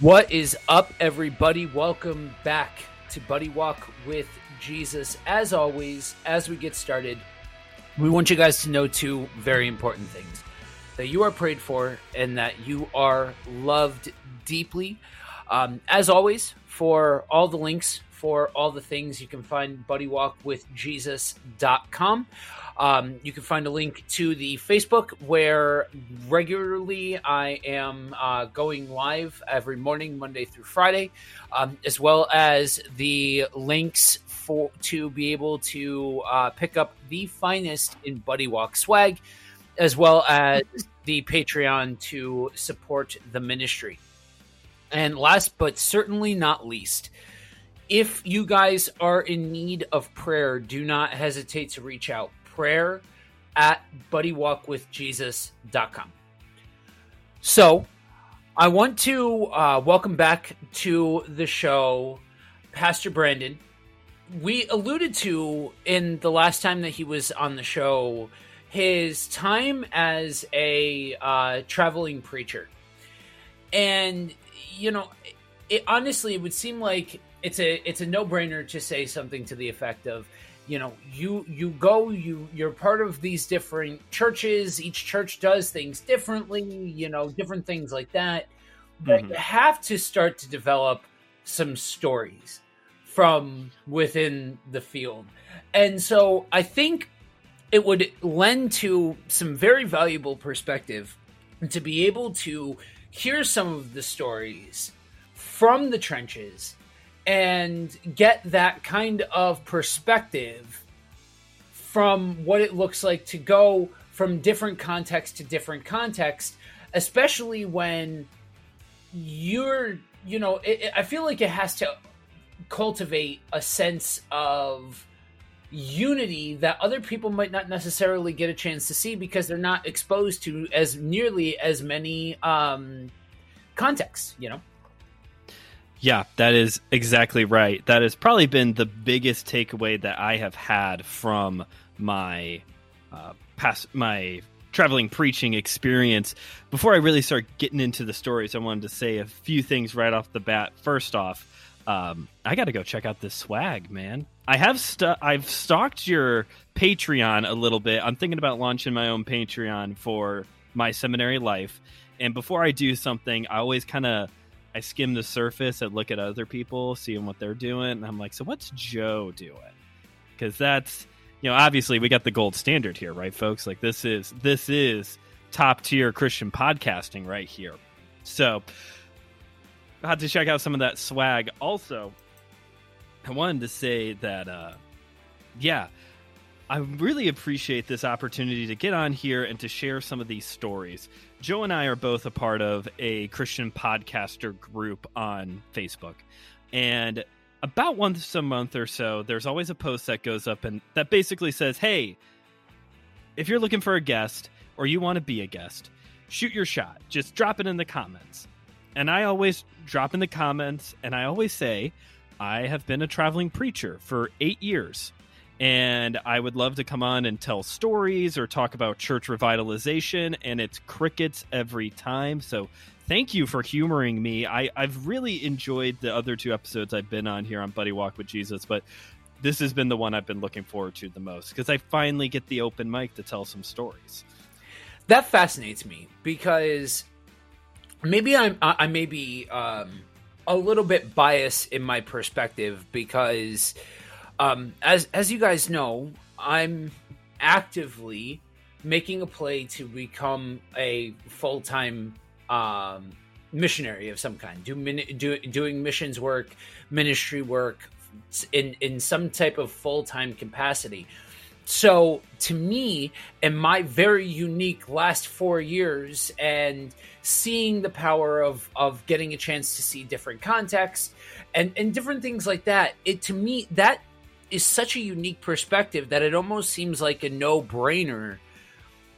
What is up, everybody? Welcome back to Buddy Walk with Jesus. As always, as we get started, we want you guys to know two very important things that you are prayed for and that you are loved deeply. Um, as always, for all the links for all the things, you can find buddywalkwithjesus.com. Um, you can find a link to the Facebook where regularly I am uh, going live every morning, Monday through Friday, um, as well as the links for to be able to uh, pick up the finest in Buddy Walk swag, as well as the Patreon to support the ministry. And last but certainly not least, if you guys are in need of prayer, do not hesitate to reach out prayer at buddywalkwithjesus.com. So, I want to uh, welcome back to the show Pastor Brandon. We alluded to in the last time that he was on the show his time as a uh, traveling preacher. And, you know, it honestly it would seem like it's a it's a no-brainer to say something to the effect of you know you you go you you're part of these different churches. Each church does things differently you know different things like that. But mm-hmm. you have to start to develop some stories from within the field. And so i think it would lend to some very valuable perspective to be able to hear some of the stories from the trenches and get that kind of perspective from what it looks like to go from different context to different context, especially when you're, you know, it, it, I feel like it has to cultivate a sense of unity that other people might not necessarily get a chance to see because they're not exposed to as nearly as many um, contexts, you know? Yeah, that is exactly right. That has probably been the biggest takeaway that I have had from my uh, past my traveling preaching experience. Before I really start getting into the stories, I wanted to say a few things right off the bat. First off, um, I got to go check out this swag, man. I have st- I've stalked your Patreon a little bit. I'm thinking about launching my own Patreon for my seminary life. And before I do something, I always kind of I skim the surface and look at other people, seeing what they're doing, and I'm like, so what's Joe doing? Because that's you know, obviously we got the gold standard here, right, folks? Like this is this is top tier Christian podcasting right here. So I had to check out some of that swag. Also, I wanted to say that uh yeah, I really appreciate this opportunity to get on here and to share some of these stories. Joe and I are both a part of a Christian podcaster group on Facebook. And about once a month or so, there's always a post that goes up and that basically says, Hey, if you're looking for a guest or you want to be a guest, shoot your shot. Just drop it in the comments. And I always drop in the comments and I always say, I have been a traveling preacher for eight years and I would love to come on and tell stories or talk about church revitalization, and it's crickets every time. So thank you for humoring me. I, I've really enjoyed the other two episodes I've been on here on Buddy Walk with Jesus, but this has been the one I've been looking forward to the most because I finally get the open mic to tell some stories. That fascinates me because maybe I'm I may be um, a little bit biased in my perspective because um, as as you guys know, I'm actively making a play to become a full time um, missionary of some kind, do, do doing missions work, ministry work in in some type of full time capacity. So to me, in my very unique last four years, and seeing the power of of getting a chance to see different contexts and and different things like that, it to me that is such a unique perspective that it almost seems like a no brainer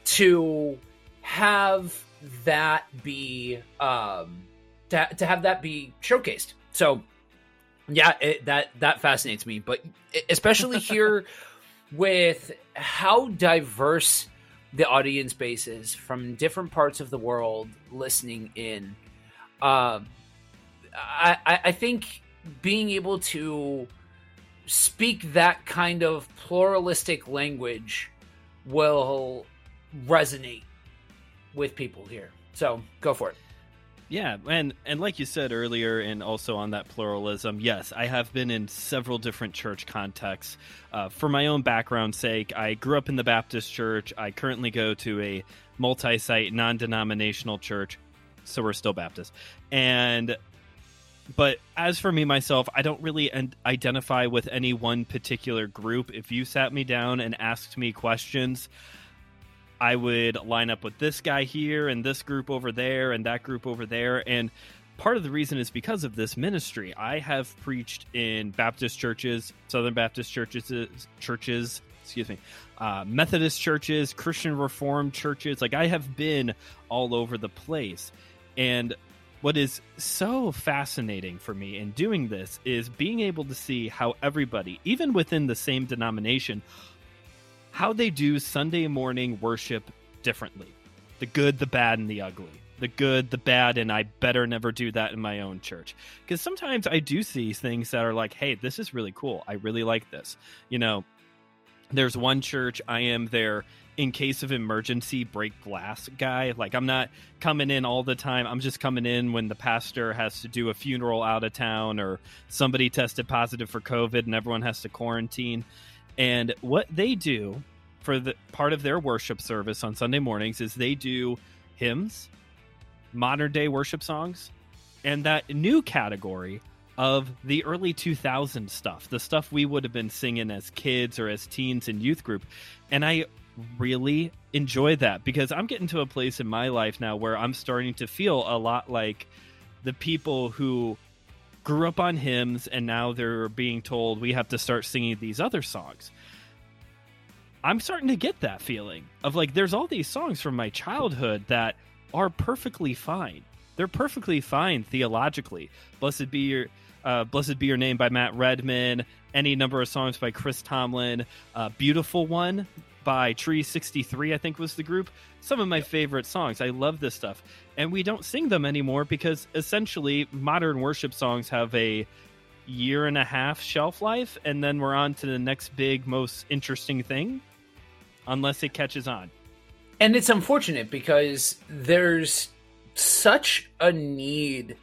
to have that be um, to, to have that be showcased. So yeah, it, that that fascinates me, but especially here with how diverse the audience base is from different parts of the world listening in. Um, I, I think being able to speak that kind of pluralistic language will resonate with people here. So go for it. Yeah, and and like you said earlier, and also on that pluralism, yes, I have been in several different church contexts. Uh, for my own background's sake, I grew up in the Baptist church. I currently go to a multi-site, non-denominational church, so we're still Baptist. And but as for me myself, I don't really identify with any one particular group. If you sat me down and asked me questions, I would line up with this guy here and this group over there and that group over there. And part of the reason is because of this ministry. I have preached in Baptist churches, Southern Baptist churches, churches, excuse me, uh, Methodist churches, Christian Reformed churches. Like I have been all over the place. And what is so fascinating for me in doing this is being able to see how everybody, even within the same denomination, how they do Sunday morning worship differently. The good, the bad, and the ugly. The good, the bad, and I better never do that in my own church. Because sometimes I do see things that are like, hey, this is really cool. I really like this. You know, there's one church, I am there in case of emergency break glass guy. Like I'm not coming in all the time. I'm just coming in when the pastor has to do a funeral out of town or somebody tested positive for COVID and everyone has to quarantine. And what they do for the part of their worship service on Sunday mornings is they do hymns, modern day worship songs, and that new category of the early 2000 stuff, the stuff we would have been singing as kids or as teens in youth group. And I really enjoy that because I'm getting to a place in my life now where I'm starting to feel a lot like the people who grew up on hymns and now they're being told we have to start singing these other songs. I'm starting to get that feeling of like there's all these songs from my childhood that are perfectly fine. They're perfectly fine theologically. Blessed be your uh, Blessed Be Your Name by Matt Redman, any number of songs by Chris Tomlin, uh, Beautiful One by Tree 63, I think was the group. Some of my favorite songs. I love this stuff. And we don't sing them anymore because essentially modern worship songs have a year and a half shelf life, and then we're on to the next big, most interesting thing, unless it catches on. And it's unfortunate because there's such a need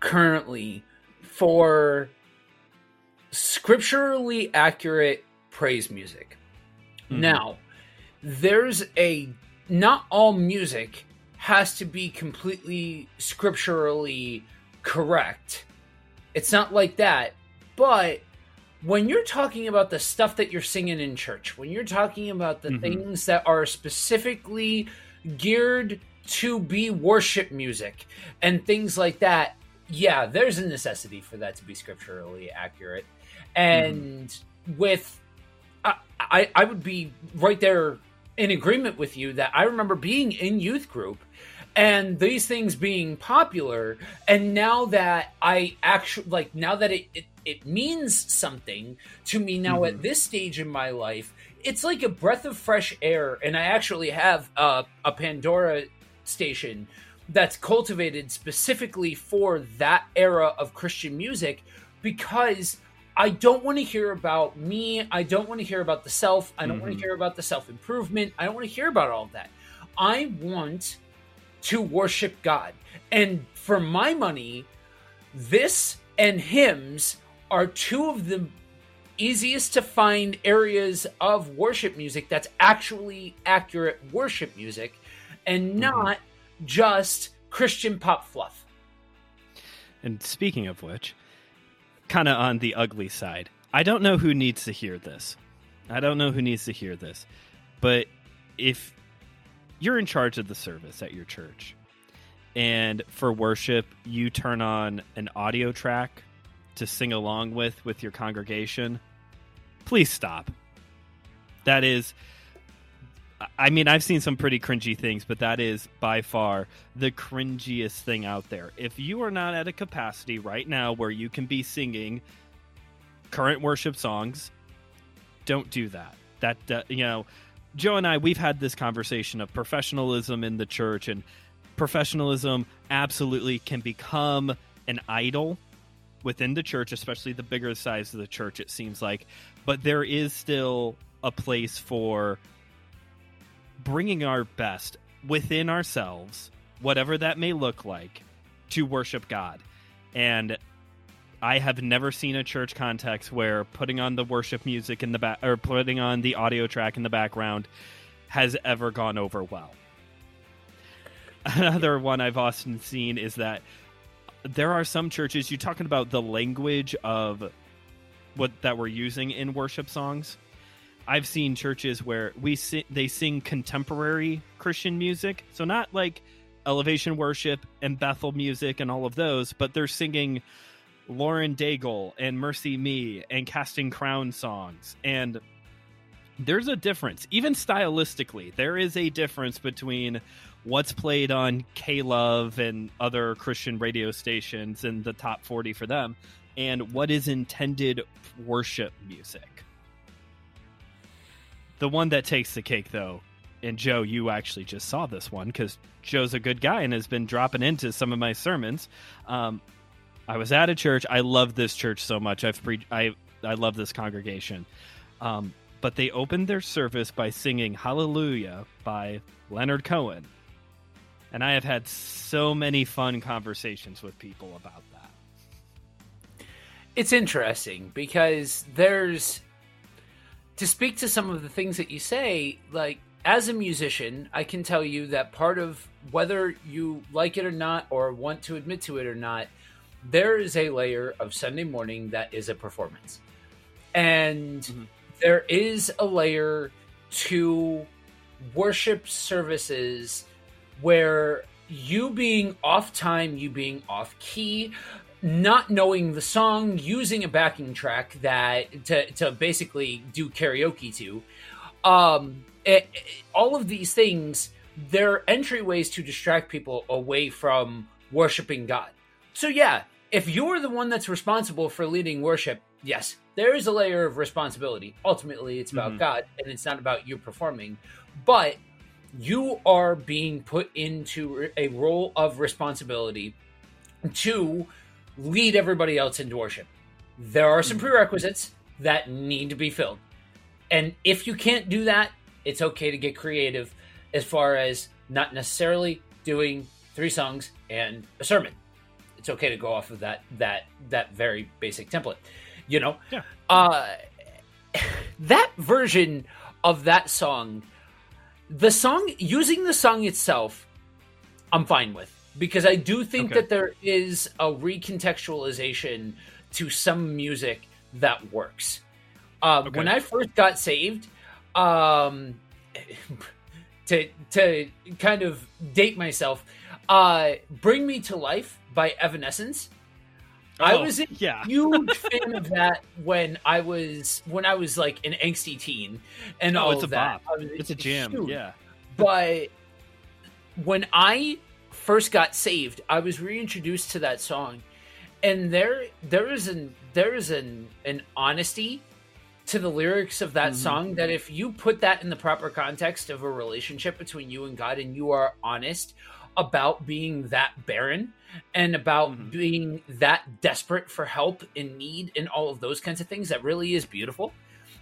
currently for scripturally accurate praise music. Mm-hmm. Now, there's a not all music has to be completely scripturally correct. It's not like that. But when you're talking about the stuff that you're singing in church, when you're talking about the mm-hmm. things that are specifically geared to be worship music and things like that, yeah, there's a necessity for that to be scripturally accurate. And mm-hmm. with I, I would be right there in agreement with you that I remember being in youth group and these things being popular and now that I actually like now that it it, it means something to me now mm-hmm. at this stage in my life it's like a breath of fresh air and I actually have a, a Pandora station that's cultivated specifically for that era of Christian music because I don't want to hear about me. I don't want to hear about the self. I don't mm-hmm. want to hear about the self improvement. I don't want to hear about all of that. I want to worship God. And for my money, this and hymns are two of the easiest to find areas of worship music that's actually accurate worship music and mm-hmm. not mm-hmm. just Christian pop fluff. And speaking of which, kind of on the ugly side. I don't know who needs to hear this. I don't know who needs to hear this. But if you're in charge of the service at your church and for worship you turn on an audio track to sing along with with your congregation, please stop. That is I mean, I've seen some pretty cringy things, but that is by far the cringiest thing out there. If you are not at a capacity right now where you can be singing current worship songs, don't do that. That, uh, you know, Joe and I, we've had this conversation of professionalism in the church, and professionalism absolutely can become an idol within the church, especially the bigger size of the church, it seems like. But there is still a place for bringing our best within ourselves, whatever that may look like, to worship God. And I have never seen a church context where putting on the worship music in the back or putting on the audio track in the background has ever gone over well. Another one I've often seen is that there are some churches you're talking about the language of what that we're using in worship songs. I've seen churches where we si- they sing contemporary Christian music, so not like elevation worship and Bethel music and all of those, but they're singing Lauren Daigle and Mercy Me and Casting Crown songs. And there's a difference, even stylistically. There is a difference between what's played on K Love and other Christian radio stations and the top 40 for them, and what is intended worship music. The one that takes the cake, though, and Joe, you actually just saw this one because Joe's a good guy and has been dropping into some of my sermons. Um, I was at a church. I love this church so much. I've pre- I I love this congregation. Um, but they opened their service by singing Hallelujah by Leonard Cohen. And I have had so many fun conversations with people about that. It's interesting because there's to speak to some of the things that you say, like as a musician, I can tell you that part of whether you like it or not, or want to admit to it or not, there is a layer of Sunday morning that is a performance. And mm-hmm. there is a layer to worship services where you being off time, you being off key, not knowing the song, using a backing track that to, to basically do karaoke to, um, it, it, all of these things, they're entryways to distract people away from worshiping God. So yeah, if you're the one that's responsible for leading worship, yes, there is a layer of responsibility. Ultimately, it's about mm-hmm. God and it's not about you performing. But you are being put into a role of responsibility to lead everybody else into worship. There are some mm-hmm. prerequisites that need to be filled. And if you can't do that, it's okay to get creative as far as not necessarily doing three songs and a sermon. It's okay to go off of that that that very basic template. You know? Yeah. Uh that version of that song the song using the song itself i'm fine with because i do think okay. that there is a recontextualization to some music that works um, okay. when i first got saved um, to to kind of date myself uh, bring me to life by evanescence Oh, I was a yeah. huge fan of that when I was when I was like an angsty teen and oh, all it's of that. Bop. It's a jam, huge. yeah. But when I first got saved, I was reintroduced to that song, and there there is an there is an an honesty to the lyrics of that mm-hmm. song that if you put that in the proper context of a relationship between you and God, and you are honest about being that barren and about mm-hmm. being that desperate for help in need and all of those kinds of things that really is beautiful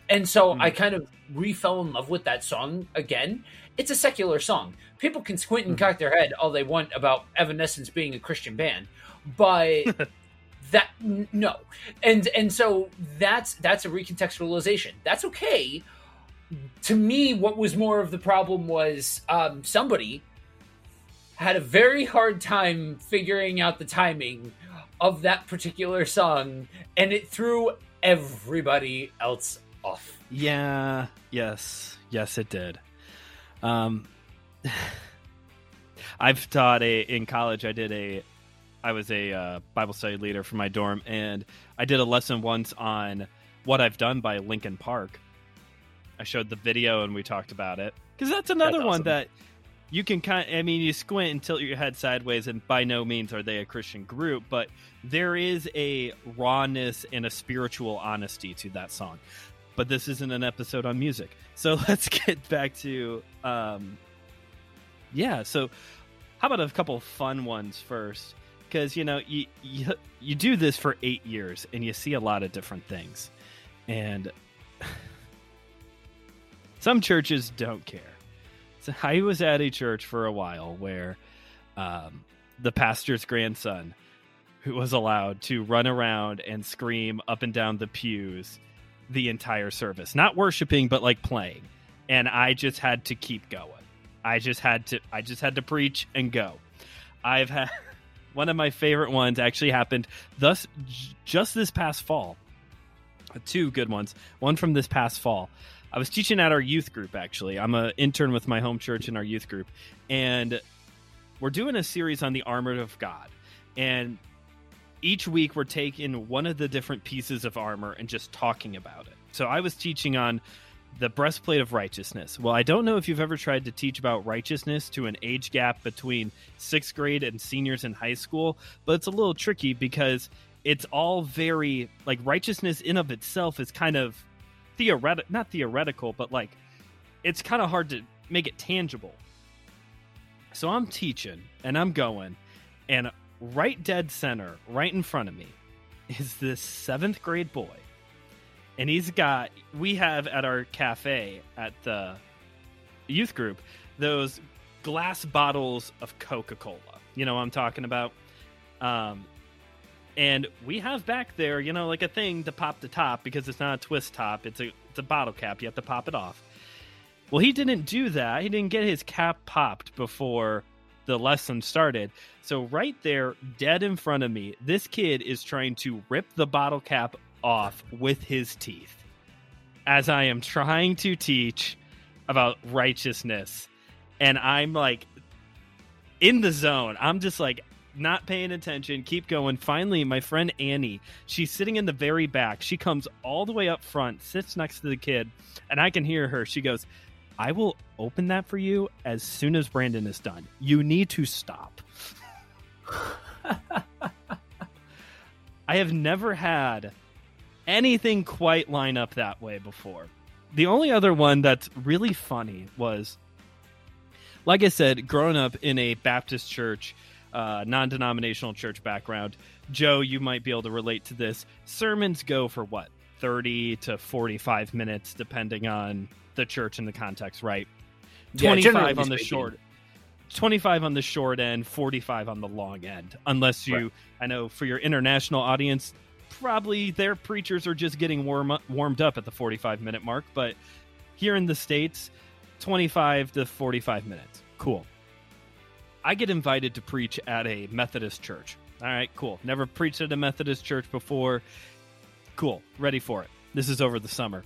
and so mm-hmm. i kind of refell in love with that song again. It's a secular song. People can squint and mm-hmm. cock their head all they want about evanescence being a christian band but that no. And and so that's that's a recontextualization. That's okay. To me what was more of the problem was um, somebody had a very hard time figuring out the timing of that particular song, and it threw everybody else off. Yeah, yes, yes, it did. Um, I've taught a in college. I did a, I was a uh, Bible study leader for my dorm, and I did a lesson once on what I've done by Linkin Park. I showed the video and we talked about it because that's another that's awesome. one that you can kind of, I mean, you squint and tilt your head sideways, and by no means are they a Christian group, but there is a rawness and a spiritual honesty to that song. But this isn't an episode on music. So let's get back to, um, yeah, so how about a couple fun ones first? because you know you, you you do this for eight years and you see a lot of different things, and some churches don't care. So I was at a church for a while where um, the pastor's grandson, who was allowed to run around and scream up and down the pews the entire service, not worshiping but like playing, and I just had to keep going. I just had to I just had to preach and go. I've had one of my favorite ones actually happened thus just this past fall. Two good ones. One from this past fall. I was teaching at our youth group actually. I'm an intern with my home church in our youth group and we're doing a series on the armor of God. And each week we're taking one of the different pieces of armor and just talking about it. So I was teaching on the breastplate of righteousness. Well, I don't know if you've ever tried to teach about righteousness to an age gap between sixth grade and seniors in high school, but it's a little tricky because it's all very like righteousness in of itself is kind of theoretical, not theoretical, but like it's kind of hard to make it tangible. So I'm teaching and I'm going, and right dead center, right in front of me, is this seventh grade boy. And he's got we have at our cafe at the youth group those glass bottles of coca-cola. You know what i'm talking about? Um and we have back there you know like a thing to pop the top because it's not a twist top. It's a it's a bottle cap. You have to pop it off. Well he didn't do that. He didn't get his cap popped before the lesson started so right there dead in front of me this kid is trying to rip the bottle cap off with his teeth as I am trying to teach about righteousness. And I'm like in the zone. I'm just like not paying attention, keep going. Finally, my friend Annie, she's sitting in the very back. She comes all the way up front, sits next to the kid, and I can hear her. She goes, I will open that for you as soon as Brandon is done. You need to stop. I have never had anything quite line up that way before. The only other one that's really funny was, like I said, growing up in a Baptist church, uh, non denominational church background, Joe, you might be able to relate to this. Sermons go for what? 30 to 45 minutes, depending on the church in the context, right? Yeah, 25 generally on the speaking. short 25 on the short end 45 on the long end unless you Right. i know for your international audience probably their preachers are just getting warm up, warmed up at the 45 minute mark but here in the states 25 to 45 minutes. Cool. I get invited to preach at a methodist church. All right cool. Never preached at a methodist church before. Cool. Ready for it. This is over the summer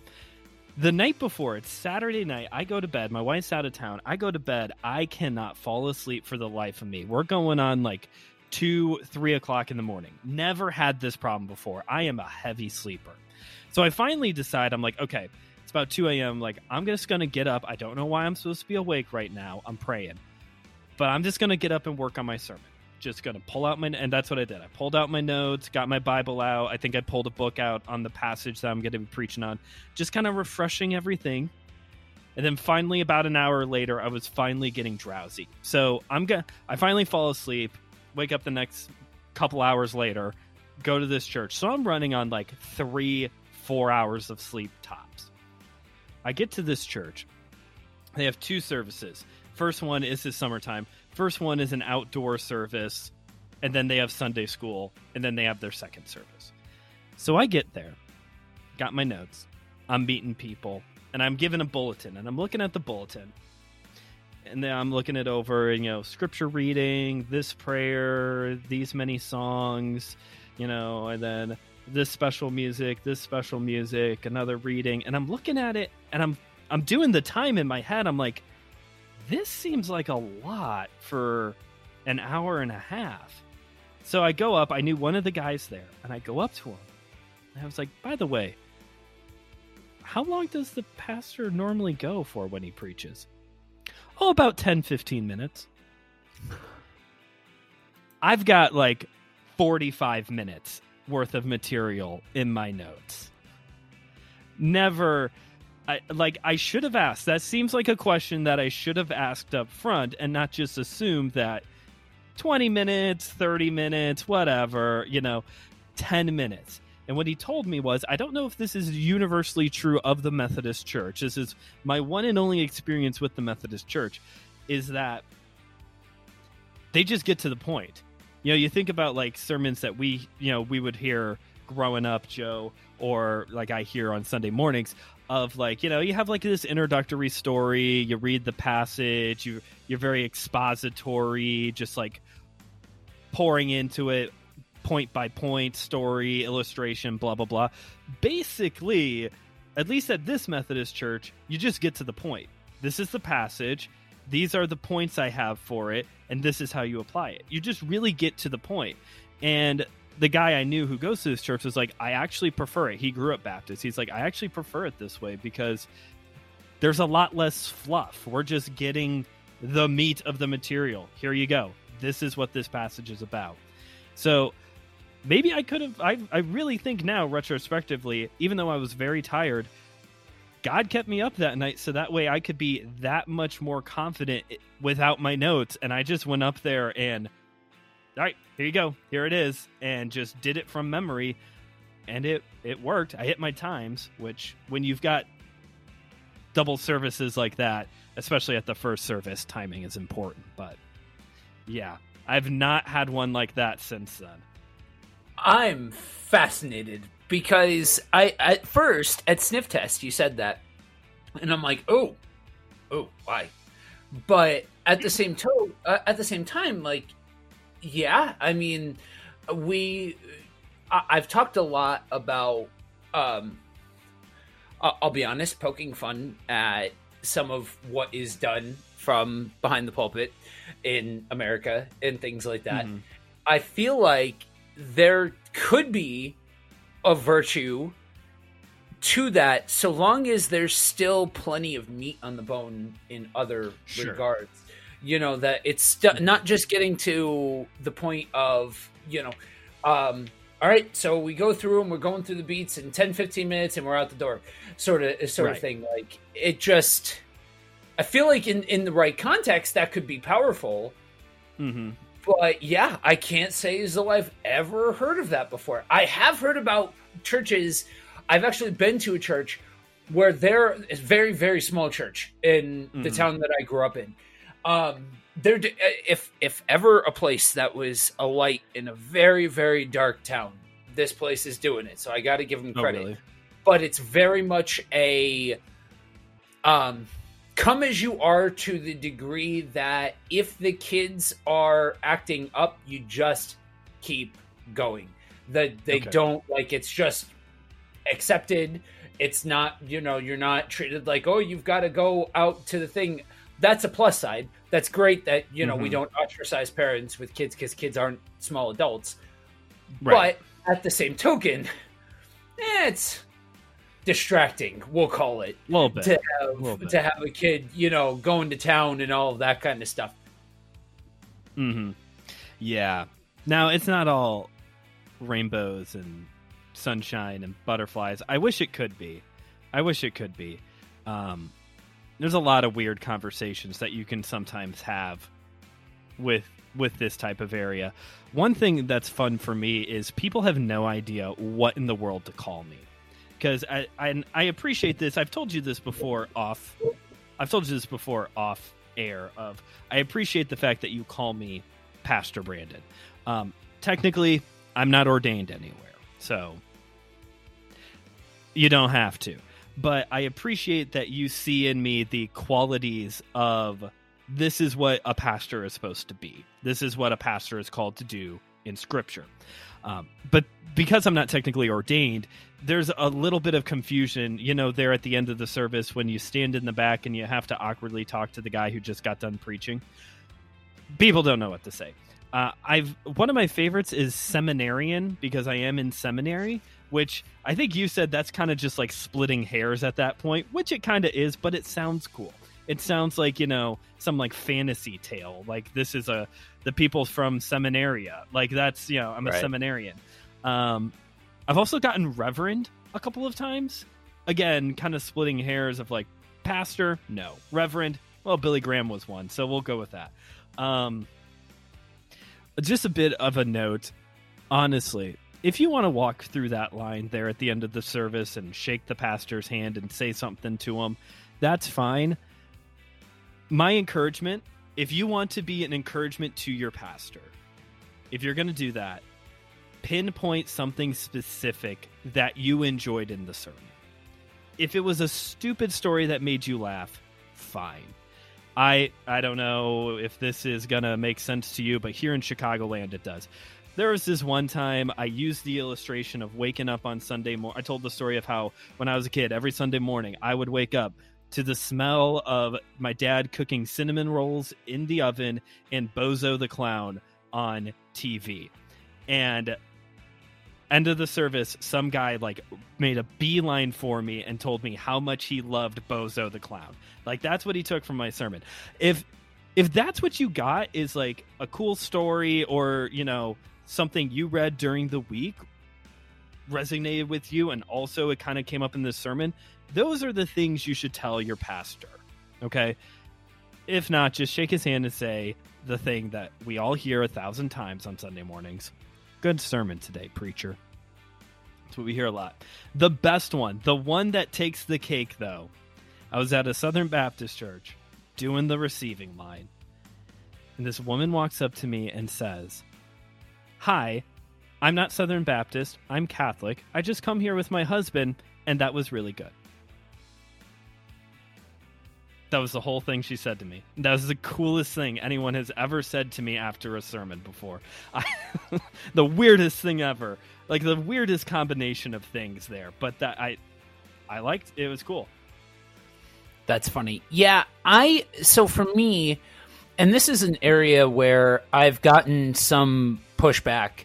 the night before it's saturday night i go to bed my wife's out of town i go to bed i cannot fall asleep for the life of me. We're going on like two three o'clock in the morning. Never had this problem before. I am a heavy sleeper. So i finally decide i'm like okay it's about 2 a.m like i'm just gonna get up. I don't know why i'm supposed to be awake right now. I'm praying. But i'm just gonna get up and work on my sermon just gonna pull out my and that's what i did. I pulled out my notes got my bible out. I think i pulled a book out on the passage that i'm gonna be preaching on just kind of refreshing everything. And then finally about an hour later i was finally getting drowsy. So i'm gonna i finally fall asleep wake up the next couple hours later go to this church. So i'm running on like three four hours of sleep tops. I get to this church. They have two services. First one is this summertime first one is an outdoor service and then they have sunday school and then they have their second service. So i get there got my notes i'm meeting people and i'm given a bulletin and i'm looking at the bulletin. And then i'm looking it over you know scripture reading this prayer these many songs you know and then this special music this special music another reading. And i'm looking at it and i'm i'm doing the time in my head. I'm like this seems like a lot for an hour and a half. So i go up i knew one of the guys there and i go up to him. And i was like by the way how long does the pastor normally go for when he preaches? Oh about 10 15 minutes. I've got like 45 minutes worth of material in my notes. Never I, like I should have asked. That seems like a question that I should have asked up front and not just assumed that 20 minutes, 30 minutes, whatever, you know, 10 minutes. And what he told me was, I don't know if this is universally true of the Methodist Church. This is my one and only experience with the Methodist Church, is that they just get to the point. You know, you think about like sermons that we, you know, we would hear growing up, Joe, or like I hear on Sunday mornings of like, you know, you have like this introductory story, you read the passage, you you're very expository, just like pouring into it point by point story, illustration, blah blah blah. Basically, at least at this Methodist church, you just get to the point. This is the passage. These are the points I have for it, and this is how you apply it. You just really get to the. And the guy I knew who goes to this church was like, I actually prefer it. He grew up Baptist. He's like, I actually prefer it this way because there's a lot less fluff. We're just getting the meat of the material. Here you go. This is what this passage is about. So maybe I could have. I, I really think now, retrospectively, even though I was very tired, God kept me up that night so that way I could be that much more confident without my notes. And I just went up there and, all right, here you go. Here it is. And just did it from memory. And it, it worked. I hit my times, which when you've got double services like that, especially at the first service, timing is important. But yeah, I've not had one like that since then. I'm fascinated because I at first at sniff test you said that, and I'm like, oh, oh, why? But at the same to- uh, at the same time, like, yeah, I mean, we, I- I've talked a lot about, um, I'll be honest, poking fun at some of what is done from behind the pulpit in America and things like that. Mm-hmm. I feel like there could be a virtue to that so long as there's still plenty of meat on the bone in other sure. regards you know that it's st- not just getting to the point of you know um all right so we go through and we're going through the beats in 10 15 minutes and we're out the door sort of sort right. of thing like it just i feel like in in the right context that could be powerful mm-hmm. But yeah, I can't say as though I've ever heard of that before. I have heard about churches. I've actually been to a church where there is very very small church in the mm-hmm. town that I grew up in. Um, there, if if ever a place that was a light in a very very dark town, this place is doing it. So I got to give them oh, credit. Oh, really? But it's very much a um come as you are to the degree that if the kids are acting up, you just keep going. That they okay. don't like it's just accepted. It's not, you know, you're not treated like, oh, you've got to go out to the thing. That's a plus side. That's great that, you know, mm-hmm. we don't ostracize parents with kids because kids aren't small adults. Right. But at the same token, eh, it's distracting. We'll call it a little bit to have bit. to have a kid, you know, going to town and all of that kind of stuff. Hmm. Yeah. Now it's not all rainbows and sunshine and butterflies. I wish it could be. I wish it could be. Um, there's a lot of weird conversations that you can sometimes have with with this type of area. One thing that's fun for me is people have no idea what in the world to call me because I, I I appreciate this. I've told you this before off. I've told you this before off air. Of I appreciate the fact that you call me Pastor Brandon. Um, technically, I'm not ordained anywhere, so you don't have to. But I appreciate that you see in me the qualities of this is what a pastor is supposed to be. This is what a pastor is called to do in Scripture. Um, but because I'm not technically ordained, there's a little bit of confusion, you know, there at the end of the service when you stand in the back and you have to awkwardly talk to the guy who just got done preaching. People don't know what to say. Uh, I've one of my favorites is seminarian because I am in seminary, which I think you said that's kind of just like splitting hairs at that point, which it kind of is, but it sounds cool. It sounds like you know some like fantasy tale, like this is a the people from Seminaria. Like that's you know I'm a right. seminarian. Um, I've also gotten Reverend a couple of times. Again, kind of splitting hairs of like pastor, no. Reverend, well, Billy Graham was one, so we'll go with that. Um, just a bit of a note. Honestly, if you want to walk through that line there at the end of the service and shake the pastor's hand and say something to him, that's fine. My encouragement, if you want to be an encouragement to your pastor, if you're going to do that, pinpoint something specific that you enjoyed in the sermon. If it was a stupid story that made you laugh, fine. I I don't know if this is gonna make sense to you, but here in Chicagoland it does. There was this one time I used the illustration of waking up on Sunday morning. I told the story of how when I was a kid, every Sunday morning I would wake up to the smell of my dad cooking cinnamon rolls in the oven and Bozo the Clown on TV. And end of the service, some guy like made a beeline for me and told me how much he loved Bozo the Clown. Like that's what he took from my sermon. If if that's what you got is like a cool story or, you know, something you read during the week resonated with you and also it kind of came up in this sermon, those are the things you should tell your pastor. Okay? If not, just shake his hand and say the thing that we all hear a thousand times on Sunday mornings. Good sermon today, preacher. That's what we hear a lot. The best one, the one that takes the cake, though. I was at a Southern Baptist church doing the receiving line. And this woman walks up to me and says, Hi, I'm not Southern Baptist. I'm Catholic. I just come here with my husband, and that was really good. That was the whole thing she said to me. That was the coolest thing anyone has ever said to me after a sermon before. I, the weirdest thing ever. Like the weirdest combination of things there. But that I I liked it was cool. That's funny. Yeah, I so for me and this is an area where I've gotten some pushback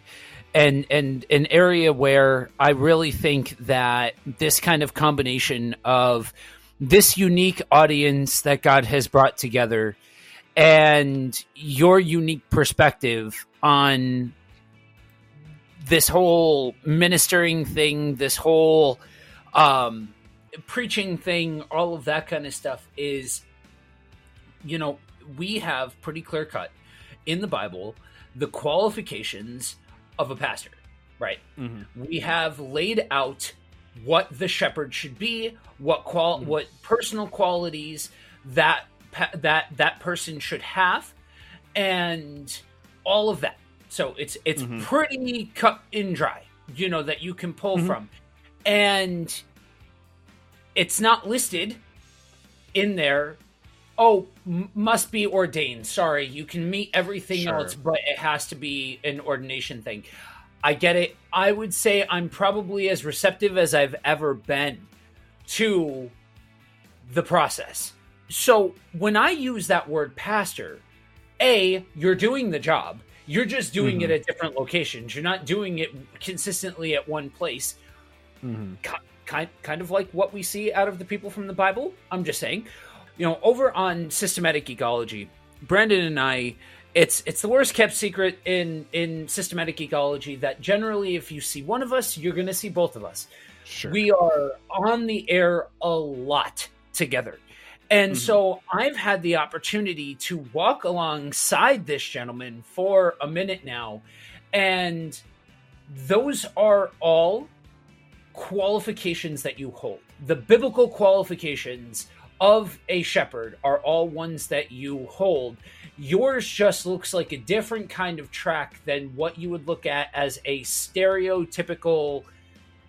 and and an area where I really think that this kind of combination of this unique audience that God has brought together and your unique perspective on this whole ministering thing, this whole um, preaching thing, all of that kind of stuff is, you know, we have pretty clear cut in the Bible the qualifications of a pastor, right? Mm-hmm. We have laid out what the shepherd should be, what qual mm-hmm. what personal qualities that that that person should have, and all of that. So it's it's mm-hmm. pretty cut and dry, you know, that you can pull mm-hmm. from, and it's not listed in there. Oh, m- must be ordained. Sorry, you can meet everything sure. else, but it has to be an ordination thing. I get it. I would say I'm probably as receptive as I've ever been to the process. So when I use that word pastor, A, you're doing the job. You're just doing mm-hmm. it at different locations. You're not doing it consistently at one place. Mm-hmm. Kind, kind of like what we see out of the people from the Bible. I'm just saying. You know, over on systematic ecology, Brandon and I it's it's the worst kept secret in in systematic ecology that generally if you see one of us you're going to see both of us sure. we are on the air a lot together and mm-hmm. so i've had the opportunity to walk alongside this gentleman for a minute now and those are all qualifications that you hold the biblical qualifications of a shepherd are all ones that you hold Yours just looks like a different kind of track than what you would look at as a stereotypical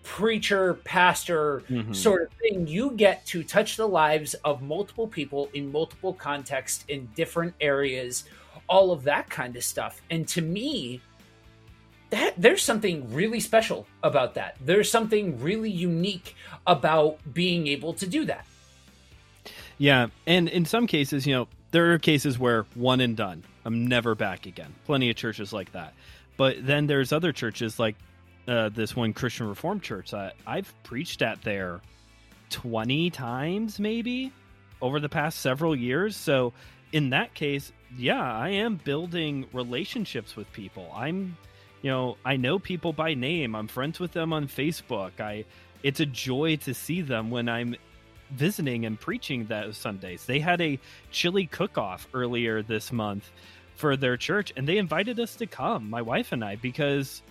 preacher, pastor mm-hmm. sort of thing. You get to touch the lives of multiple people in multiple contexts in different areas, all of that kind of stuff. And to me, that there's something really special about that. There's something really unique about being able to do that. Yeah, and in some cases, you know, there are cases where one and done. I'm never back again. Plenty of churches like that. But then there's other churches like uh, this one Christian Reformed church that I've preached at there 20 times maybe over the past several years. So in that case, yeah, I am building relationships with people. I'm you know, I know people by name. I'm friends with them on Facebook. I it's a joy to see them when I'm visiting and preaching those Sundays. They had a chili cook off earlier this month for their church, and they invited us to come, my wife and I, because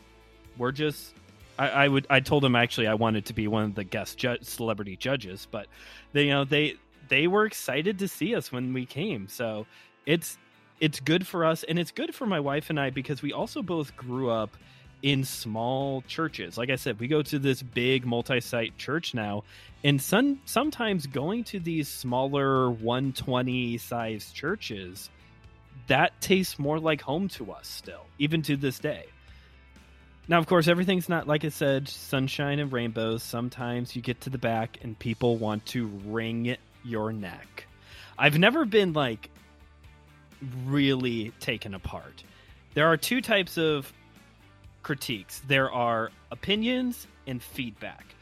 we're just. I, I would. I told them actually I wanted to be one of the guest ju- celebrity judges, but they, you know, they they were excited to see us when we came. So it's it's good for us, and it's good for my wife and I because we also both grew up in small churches. Like I said, we go to this big multi-site church now, and some sometimes going to these smaller 120 size churches that tastes more like home to us still, even to this day. Now, of course, everything's not like I said, sunshine and rainbows. Sometimes you get to the back and people want to wring your neck. I've never been like really taken apart. There are two types of critiques there are opinions and feedback.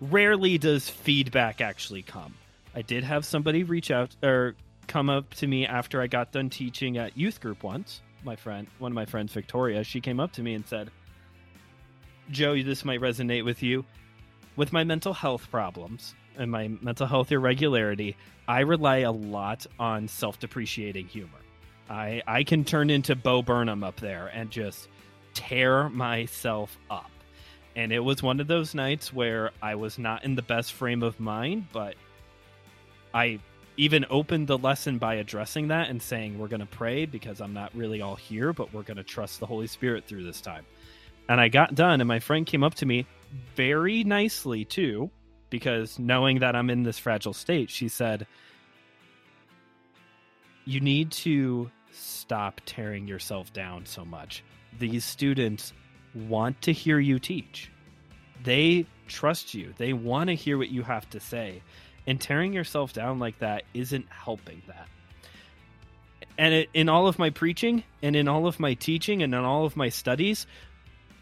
Rarely does feedback actually come. I did have somebody reach out or come up to me after I got done teaching at youth group once. My friend, one of my friends, Victoria, she came up to me and said, Joe, this might resonate with you. With my mental health problems and my mental health irregularity, I rely a lot on self depreciating humor. I, I can turn into Bo Burnham up there and just tear myself up. And it was one of those nights where I was not in the best frame of mind, but I even opened the lesson by addressing that and saying, We're going to pray because I'm not really all here, but we're going to trust the Holy Spirit through this time. And I got done, and my friend came up to me very nicely, too, because knowing that I'm in this fragile state, she said, You need to stop tearing yourself down so much these students want to hear you teach. They trust you. They want to hear what you have to say. And tearing yourself down like that isn't helping that. And it, in all of my preaching and in all of my teaching and in all of my studies,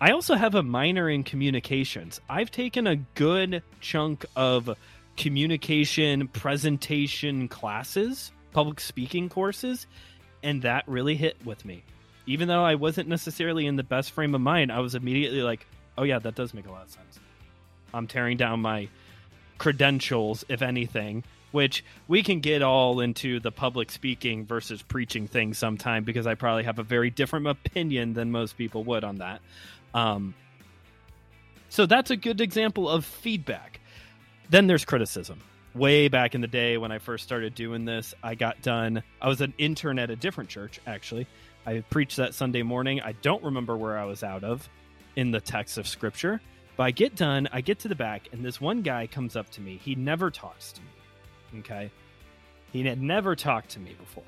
I also have a minor in communications. I've taken a good chunk of communication presentation classes, public speaking courses, and that really hit with me even though I wasn't necessarily in the best frame of mind, I was immediately like, oh, yeah, that does make a lot of sense. I'm tearing down my credentials, if anything, which we can get all into the public speaking versus preaching thing sometime because I probably have a very different opinion than most people would on that. Um, so that's a good example of feedback. Then there's criticism. Way back in the day when I first started doing this, I got done. I was an intern at a different church, actually I preached that Sunday morning. I don't remember where I was out of in the text of scripture, but I get done, I get to the back, and this one guy comes up to me. He never talks to me. Okay. He had never talked to me before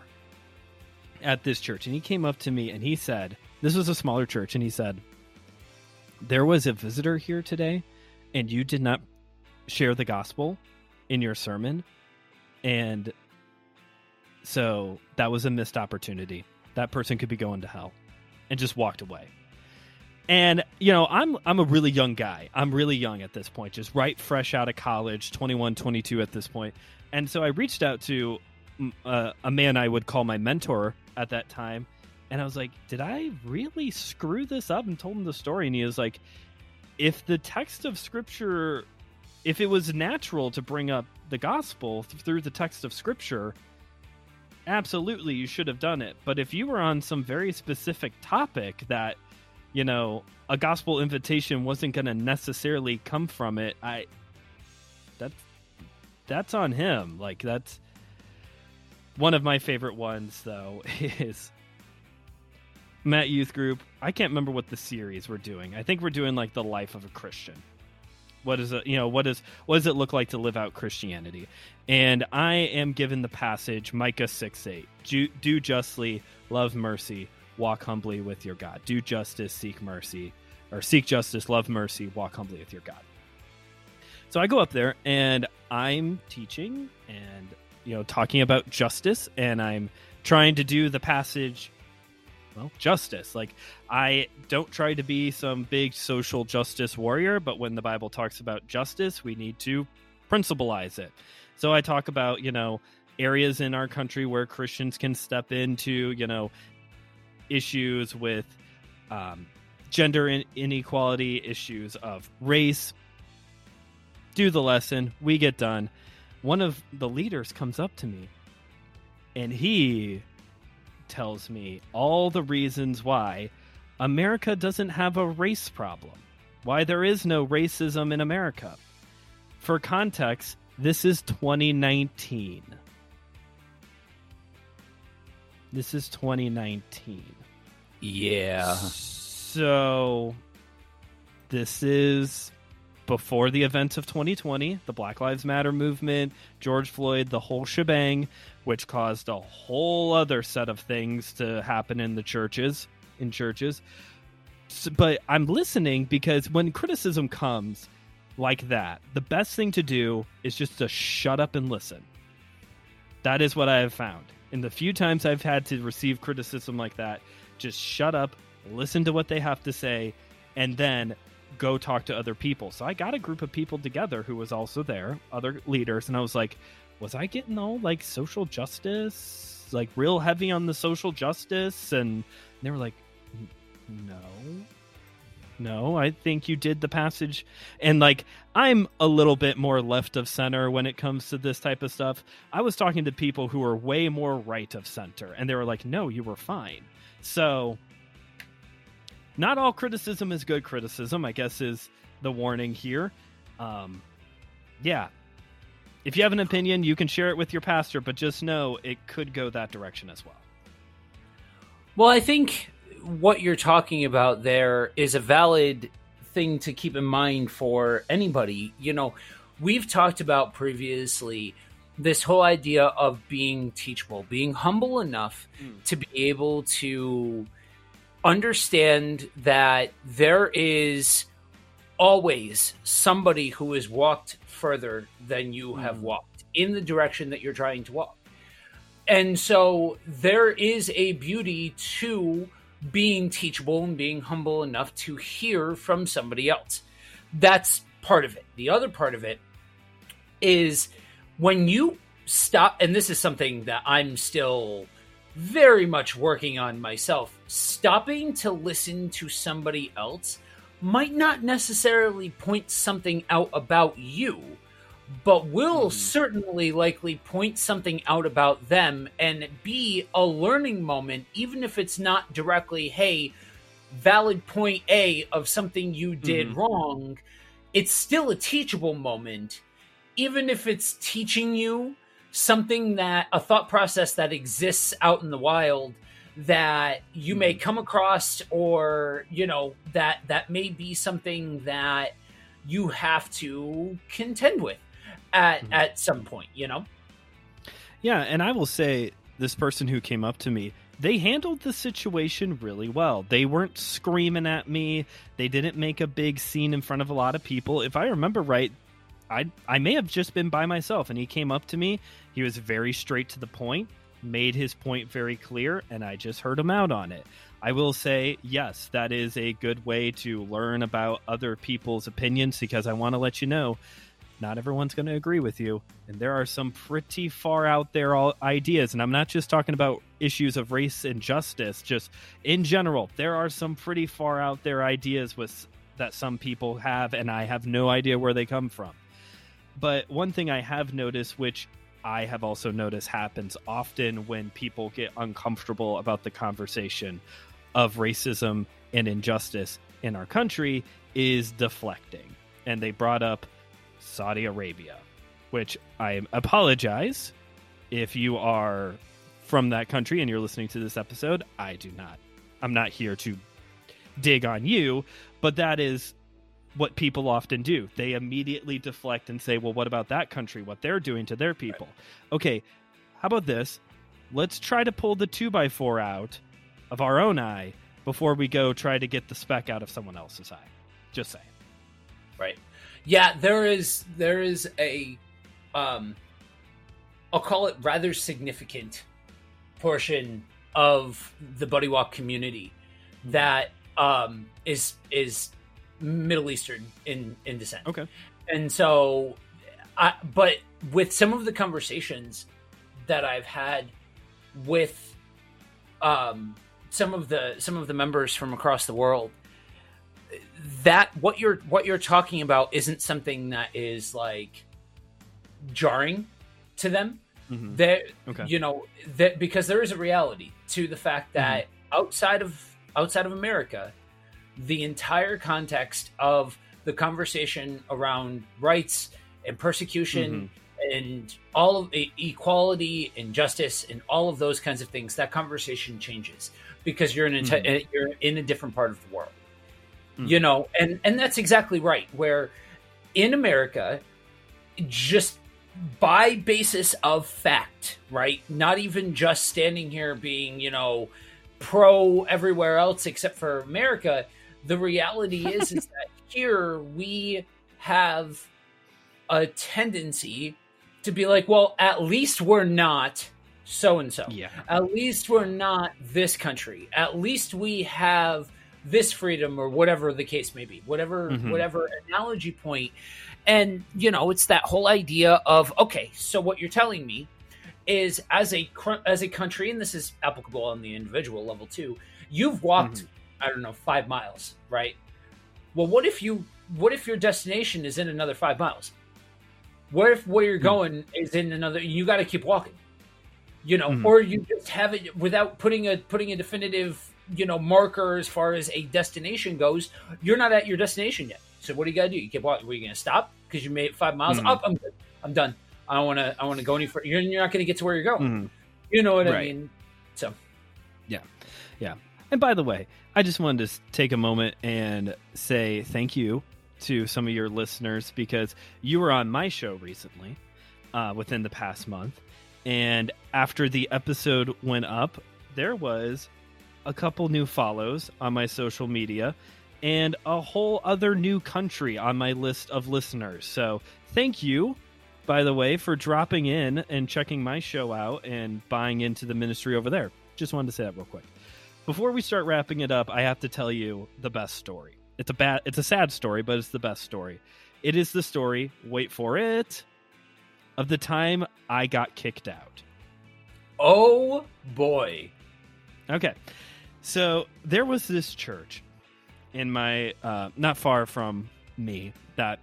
at this church. And he came up to me and he said, This was a smaller church, and he said, There was a visitor here today, and you did not share the gospel in your sermon. And so that was a missed opportunity that person could be going to hell and just walked away. And you know i'm i'm a really young guy. I'm really young at this point just right fresh out of college 21 22 at this point. and so i reached out to uh, a man i would call my mentor at that time. And i was like did i really screw this up and told him the story? And he was like if the text of scripture if it was natural to bring up the gospel through the text of scripture absolutely you should have done it. But if you were on some very specific topic that, you know, a gospel invitation wasn't going to necessarily come from it, I that's that's on him. Like that's one of my favorite ones though is Matt Youth Group. I can't remember what the series we're doing. I think we're doing like the life of a Christian. What is it? You know, what is what does it look like to live out Christianity? And I am given the passage Micah six eight: do, do justly, love mercy, walk humbly with your God. Do justice, seek mercy, or seek justice, love mercy, walk humbly with your God. So I go up there and I'm teaching and you know talking about justice, and I'm trying to do the passage well, justice. Like I don't try to be some big social justice warrior, but when the Bible talks about justice, we need to principleize it. So I talk about, you know, areas in our country where Christians can step into, you know, issues with um, gender inequality, issues of race. Do the lesson. We get done. One of the leaders comes up to me and he tells me all the reasons why America doesn't have a race problem, why there is no racism in America. For context, this is 2019. This is 2019. Yeah. So this is before the events of 2020, the Black Lives Matter movement, George Floyd, the whole shebang, which caused a whole other set of things to happen in the churches, in churches. So, but I'm listening because when criticism comes like that, the best thing to do is just to shut up and listen. That is what I have found. In the few times I've had to receive criticism like that, just shut up, listen to what they have to say, and then go talk to other people. So I got a group of people together who was also there, other leaders, and I was like, was I getting all like social justice, like real heavy on the social justice? And they were like, no. No, I think you did the passage. And like, I'm a little bit more left of center when it comes to this type of stuff. I was talking to people who are way more right of center, and they were like, no, you were fine. So not all criticism is good criticism, I guess is the warning here. Um, yeah. If you have an opinion, you can share it with your pastor, but just know it could go that direction as well. Well, I think what you're talking about there is a valid thing to keep in mind for anybody. You know, we've talked about previously this whole idea of being teachable, being humble enough mm. to be able to understand that there is always somebody who has walked further than you have mm. walked in the direction that you're trying to walk. And so there is a beauty to being teachable and being humble enough to hear from somebody else. That's part of it. The other part of it is when you stop, and this is something that I'm still very much working on myself. Stopping to listen to somebody else might not necessarily point something out about you, but will mm. certainly likely point something out about them and be a learning moment, even if it's not directly, hey, valid point A of something you did mm. wrong. It's still a teachable moment, even if it's teaching you something that a thought process that exists out in the wild that you may hmm. come across or you know that that may be something that you have to contend with at mm-hmm. at some point you know yeah and i will say this person who came up to me they handled the situation really well they weren't screaming at me they didn't make a big scene in front of a lot of people if i remember right I I may have just been by myself and he came up to me. He was very straight to the point, made his point very clear, and I just heard him out on it. I will say, yes, that is a good way to learn about other people's opinions because I want to let you know not everyone's going to agree with you. And there are some pretty far out there ideas. And I'm not just talking about issues of race and justice, just in general, there are some pretty far out there ideas with that some people have, and I have no idea where they come from. But one thing I have noticed, which I have also noticed happens often when people get uncomfortable about the conversation of racism and injustice in our country, is deflecting. And they brought up Saudi Arabia, which I apologize if you are from that country and you're listening to this episode. I do not. I'm not here to dig on you, but that is what people often do. They immediately deflect and say, well, what about that country? What they're doing to their people? Okay, how about this? Let's try to pull the 2 by 4 out of our own eye before we go try to get the speck out of someone else's eye. Just saying. Right. Yeah, there is there is a um I'll call it rather significant portion of the buddy walk community that um is is Middle Eastern in in descent. Okay. And so, I, but with some of the conversations that I've had with um, some of the some of the members from across the world, that what you're what you're talking about isn't something that is like jarring to them. Mm-hmm. That okay. you know that because there is a reality to the fact that outside of outside of America, the entire context of the conversation around rights and persecution and all of equality and justice and all of those kinds of things, that conversation changes because you're in a Mhm. you're in a different part of the world. Mhm. You know, and and that's exactly right. Where in America, just by basis of fact, right? Not even just standing here being, you know, pro everywhere else except for America. The reality is is that here we have a tendency to be like, well, at least we're not so and so. Yeah. At least we're not this country. At least we have this freedom or whatever the case may be. Whatever Mhm. whatever analogy point. And you know, it's that whole idea of okay, so what you're telling me is as a as a country and this is applicable on the individual level too. You've walked Mhm. I don't know, 5 miles, right? Well, what if you what if your destination is in another 5 miles? What if where you're Hmm. going is in another you got to keep walking you know Mhm. or you just have it without putting a putting a definitive you know marker as far as a destination goes you're not at your destination yet. So what do you got to do? You keep walking. Are you going to stop? Because you made it five miles? Mhm. up i'm good. I'm done. I don't want to i want to go any further you're, you're not going to get to where you're going. Mhm. you know what i mean? So And by the way, I just wanted to take a moment and say thank you to some of your listeners because you were on my show recently uh, within the past month. And after the episode went up, there was a couple new follows on my social media and a whole other new country on my list of listeners. So thank you, by the way, for dropping in and checking my show out and buying into the ministry over there. Just wanted to say that real quick. Before we start wrapping it up, I have to tell you the best story. It's a bad it's a sad story, but it's the best story. It is the story, wait for it, of the time I got kicked out. oh boy Okay. So there was this church in my uh not far from me that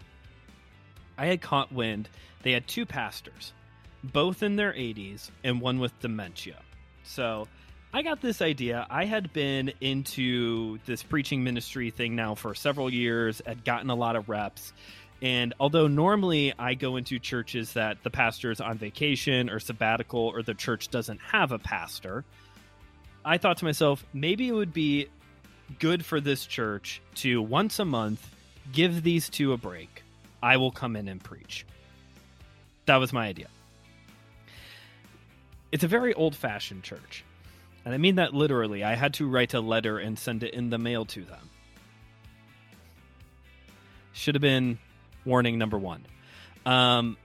I had caught wind. They had two pastors, both in their 80s and one with dementia. So I got this idea. I had been into this preaching ministry thing now for several years, had gotten a lot of reps. And although normally I go into churches that the pastor is on vacation or sabbatical or the church doesn't have a pastor, I thought to myself, maybe it would be good for this church to once a month give these two a break. I will come in and preach. That was my idea. It's a very old fashioned church. And I mean that literally. I had to write a letter and send it in the mail to them. Should have been warning number one. Um,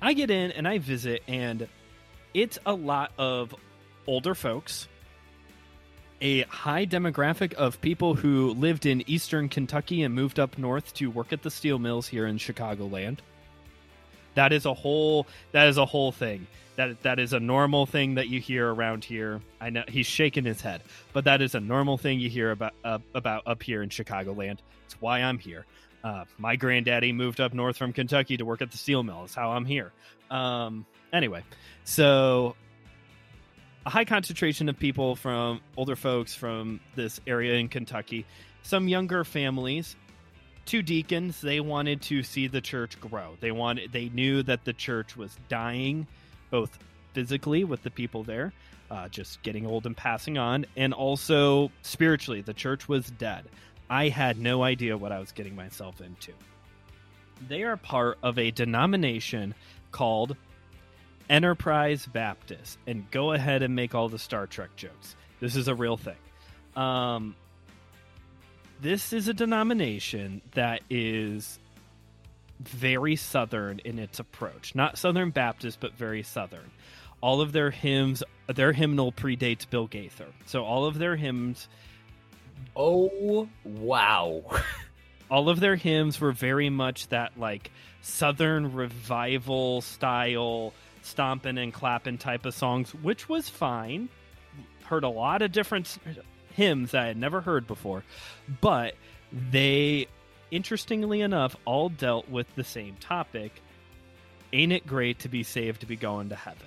I get in and I visit, and it's a lot of older folks, a high demographic of people who lived in eastern Kentucky and moved up north to work at the steel mills here in Chicagoland. That is a whole that is a whole thing. That that is a normal thing that you hear around here. I know he's shaking his head, but that is a normal thing you hear about uh, about up here in Chicagoland. It's why I'm here. Uh, my granddaddy moved up north from Kentucky to work at the steel mill. That's how I'm here. Um, anyway, so a high concentration of people from older folks from this area in Kentucky, some younger families, two deacons. They wanted to see the church grow. They wanted. They knew that the church was dying, both physically with the people there, uh, just getting old and passing on, and also spiritually, the church was dead. I had no idea what I was getting myself into. They are part of a denomination called Enterprise Baptist, and go ahead and make all the Star Trek jokes. This is a real thing. Um, this is a denomination that is very Southern in its approach. Not Southern Baptist, but very Southern. All of their hymns, their hymnal predates Bill Gaither. So all of their hymns oh wow all of their hymns were very much that like southern revival style stomping and clapping type of songs which was fine heard a lot of different hymns that i had never heard before but they interestingly enough all dealt with the same topic ain't it great to be saved to be going to heaven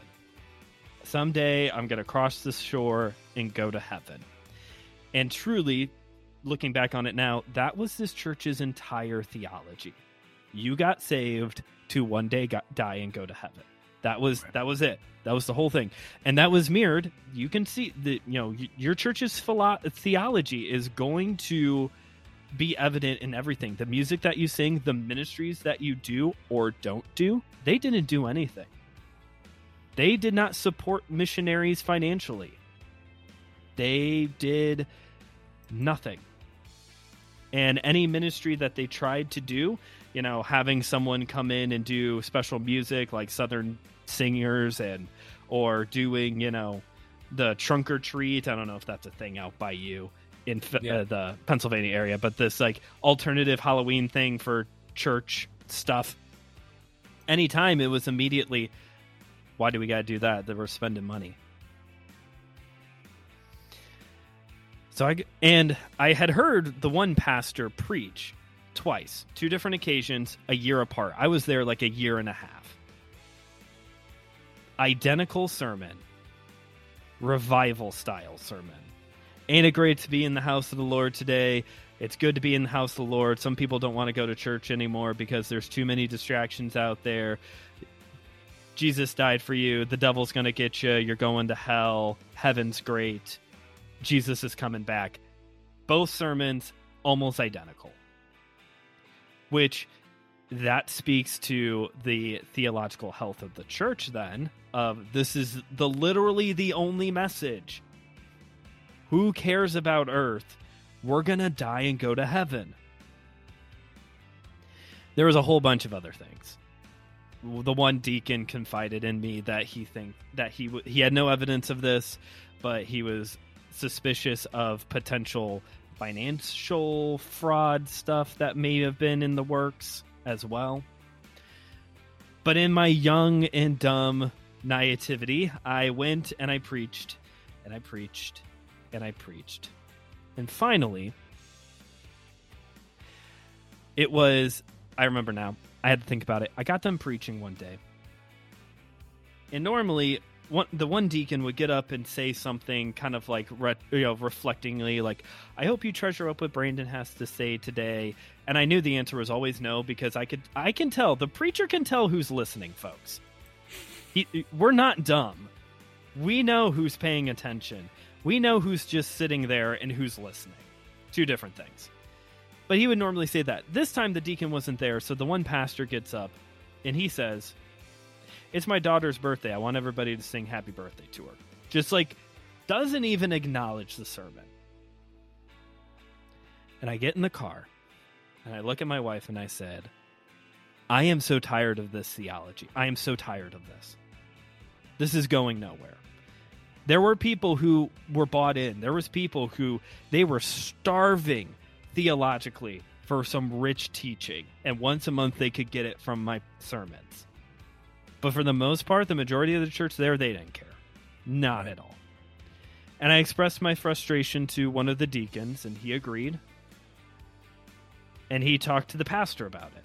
someday I'm going to cross this shore and go to heaven. And truly, looking back on it now, that was this church's entire theology. You got saved to one day got, die and go to heaven. That was that was it. That was the whole thing, and that was mirrored. You can see that you know your church's philo- theology is going to be evident in everything. The music that you sing, the ministries that you do or don't do, they didn't do anything. They did not support missionaries financially. They did nothing. And any ministry that they tried to do, you know, having someone come in and do special music like Southern singers and or doing, you know, the trunk or treat. I don't know if that's a thing out by you in yeah. uh, the Pennsylvania area, but this like alternative Halloween thing for church stuff. Anytime it was immediately, why do we got to do that? That we're spending money. So I and I had heard the one pastor preach twice, two different occasions, a year apart. I was there like a year and a half. Identical sermon, revival style sermon. Ain't it great to be in the house of the Lord today? It's good to be in the house of the Lord. Some people don't want to go to church anymore because there's too many distractions out there. Jesus died for you. The devil's going to get you. You're going to hell. Heaven's great. Jesus is coming back. Both sermons almost identical. Which that speaks to the theological health of the church then of this is the literally the only message. Who cares about earth? We're going to die and go to heaven. There was a whole bunch of other things. The one deacon confided in me that he think that he w- he had no evidence of this, but he was suspicious of potential financial fraud stuff that may have been in the works as well. But in my young and dumb naivety, I went and I preached and I preached and I preached. And finally, it was, I remember now, I had to think about it. I got them preaching one day. And normally, one, the one deacon would get up and say something kind of like re, you know reflectingly like i hope you treasure up what brandon has to say today and i knew the answer was always no because i could i can tell the preacher can tell who's listening folks he, we're not dumb we know who's paying attention we know who's just sitting there and who's listening two different things but he would normally say that this time the deacon wasn't there so the one pastor gets up and he says it's my daughter's birthday. I want everybody to sing happy birthday to her. Just like doesn't even acknowledge the sermon. And I get in the car and I look at my wife and I said, I am so tired of this theology. I am so tired of this. This is going nowhere. There were people who were bought in. There was people who they were starving theologically for some rich teaching and once a month they could get it from my sermons. But for the most part, the majority of the church there, they didn't care. Not at all. And I expressed my frustration to one of the deacons, and he agreed. And he talked to the pastor about it.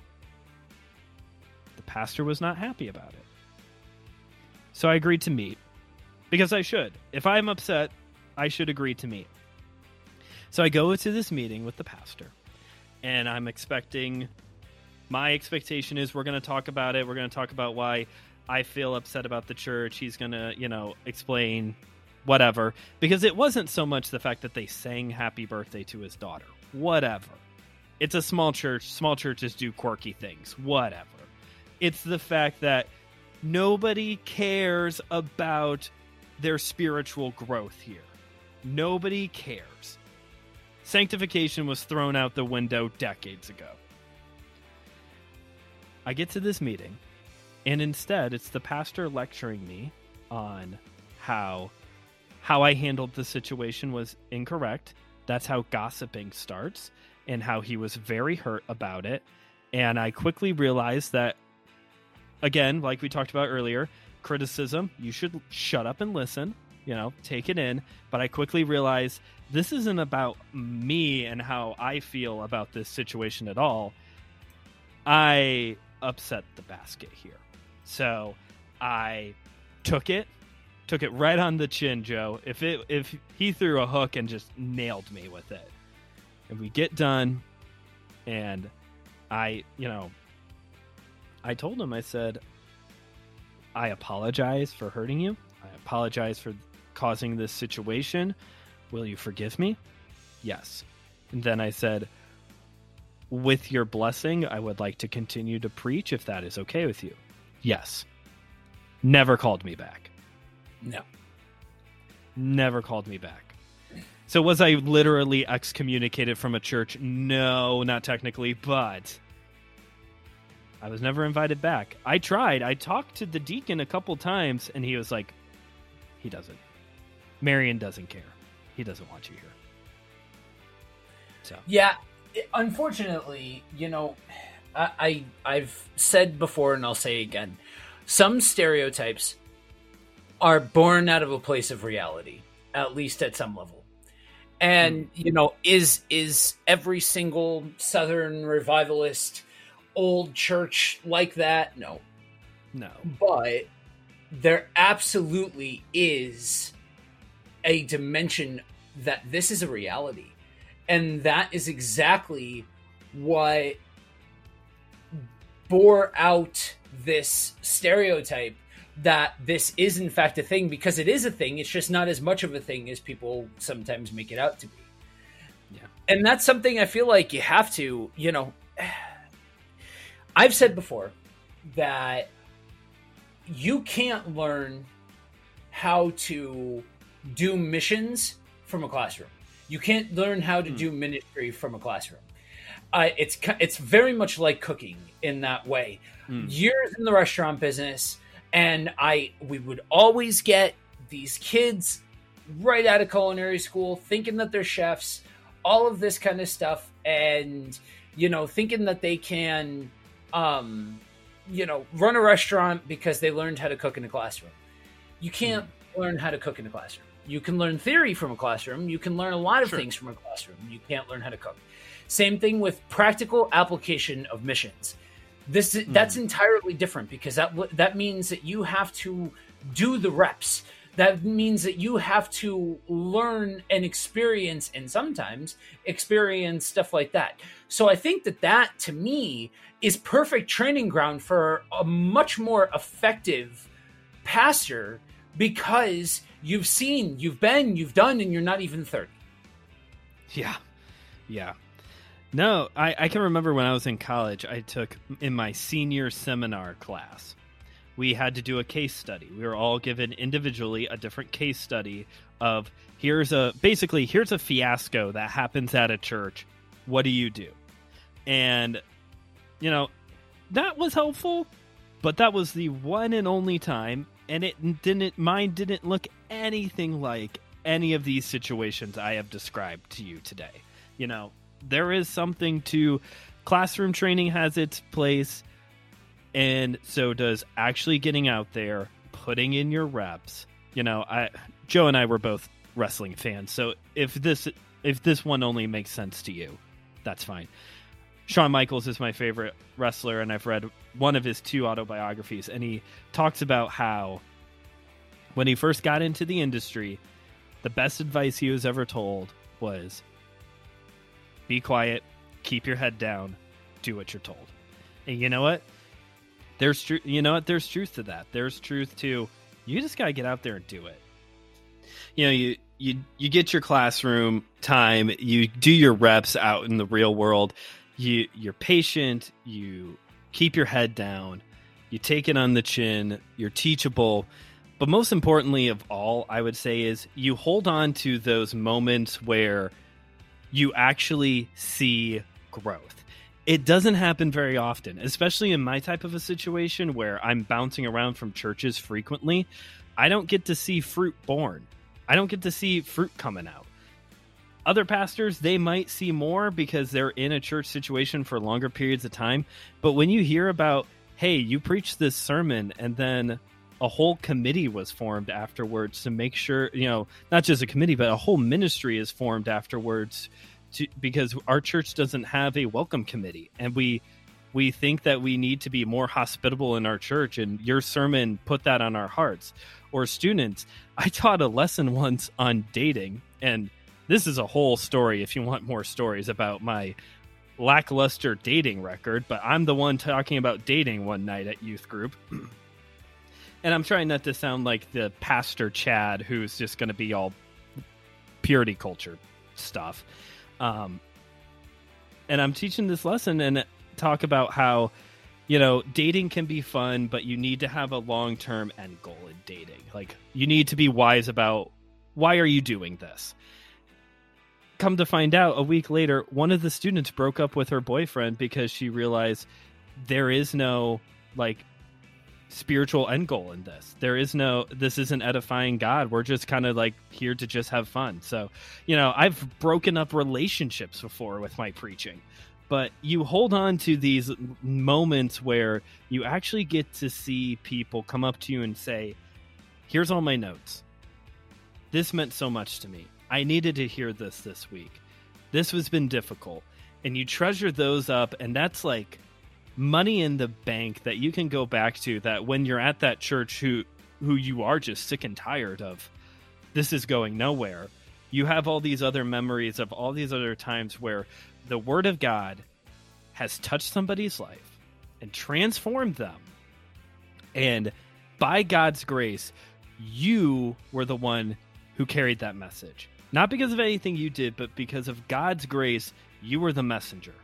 The pastor was not happy about it. So I agreed to meet. Because I should. If I'm upset, I should agree to meet. So I go to this meeting with the pastor, and I'm expecting my expectation is we're going to talk about it. We're going to talk about why I feel upset about the church. He's going to, you know, explain whatever. Because it wasn't so much the fact that they sang happy birthday to his daughter. Whatever. It's a small church. Small churches do quirky things. Whatever. It's the fact that nobody cares about their spiritual growth here. Nobody cares. Sanctification was thrown out the window decades ago. I get to this meeting, and instead it's the pastor lecturing me on how how I handled the situation was incorrect. That's how gossiping starts, and how he was very hurt about it. And I quickly realized that, again, like we talked about earlier, criticism, you should shut up and listen, you know, take it in. But I quickly realized this isn't about me and how I feel about this situation at all. I upset the basket here. So I took it took it right on the chin, Joe. If it if he threw a hook and just nailed me with it. And we get done and I, you know, I told him I said I apologize for hurting you. I apologize for causing this situation. Will you forgive me? Yes. And then I said, with your blessing, I would like to continue to preach if that is okay with you. Yes. Never called me back. No. Never called me back. So was I literally excommunicated from a church? No, not technically, but I was never invited back. I tried. I talked to the deacon a couple times and he was like he doesn't. Marion doesn't care. He doesn't want you here. So Yeah, unfortunately, you know, I, I I've said before and I'll say again, some stereotypes are born out of a place of reality, at least at some level. And hmm. you know, is is every single Southern revivalist old church like that? No, no. but there absolutely is a dimension that this is a reality and that is exactly what bore out this stereotype that this is in fact a thing because it is a thing it's just not as much of a thing as people sometimes make it out to be Yeah. and that's something i feel like you have to you know i've said before that you can't learn how to do missions from a classroom. You can't learn how to do ministry from a classroom. Uh, it's it's very much like cooking in that way. Mm. Years in the restaurant business, and I we would always get these kids right out of culinary school thinking that they're chefs, all of this kind of stuff, and you know thinking that they can, um, you know, run a restaurant because they learned how to cook in a classroom. You can't learn how to cook in a classroom. You can learn theory from a classroom. You can learn a lot of Sure. things from a classroom. You can't learn how to cook. Same thing with practical application of missions. This that's entirely different because that that means that you have to do the reps. That means that you have to learn and experience, and sometimes experience stuff like that. So I think that that to me is perfect training ground for a much more effective pastor because you've seen, you've been, you've done, and you're not even 30. Yeah. Yeah. No, I, I can remember when I was in college, I took in my senior seminar class, we had to do a case study. We were all given individually a different case study of here's a basically here's a fiasco that happens at a church. What do you do? And you know, that was helpful, but that was the one and only time and it didn't mine didn't look anything like any of these situations I have described to you today. You know, there is something to classroom training has its place and so does actually getting out there, putting in your reps. You know, I Joe and I were both wrestling fans, so if this if this one only makes sense to you, that's fine. Shawn Michaels is my favorite wrestler, and I've read one of his two autobiographies, and he talks about how when he first got into the industry, the best advice he was ever told was be quiet, keep your head down, do what you're told. And you know what? There's truth. You know what? There's truth to that. There's truth to you just gotta get out there and do it. You know, you you you get your classroom time. You do your reps out in the real world. You you're patient. You keep your head down. You take it on the chin. You're teachable. But most importantly of all, I would say is you hold on to those moments where you actually see growth. It doesn't happen very often, especially in my type of a situation where I'm bouncing around from churches frequently. I don't get to see fruit born. I don't get to see fruit coming out. Other pastors, they might see more because they're in a church situation for longer periods of time. But when you hear about, hey, you preached this sermon and then a whole committee was formed afterwards to make sure, you know, not just a committee, but a whole ministry is formed afterwards to, because our church doesn't have a welcome committee and we we think that we need to be more hospitable in our church, and your sermon put that on our hearts. Or students, I taught a lesson once on dating, and this is a whole story if you want more stories about my lackluster dating record, but I'm the one talking about dating one night at youth group. and I'm trying not to sound like the pastor Chad who's just going to be all purity culture stuff. Um, and I'm teaching this lesson and talk about how you know dating can be fun, but you need to have a long term end goal in dating. Like you need to be wise about why are you doing this. Come to find out, a week later, one of the students broke up with her boyfriend because she realized there is no like spiritual end goal in this. There is no this isn't edifying God. We're just kind of like here to just have fun. So, you know, I've broken up relationships before with my preaching. But you hold on to these moments where you actually get to see people come up to you and say, "Here's all my notes. This meant so much to me. I needed to hear this this week. This has been difficult." And you treasure those up and that's like money in the bank that you can go back to that when you're at that church who who you are just sick and tired of this is going nowhere you have all these other memories of all these other times where the word of god has touched somebody's life and transformed them and by god's grace you were the one who carried that message not because of anything you did but because of god's grace you were the messenger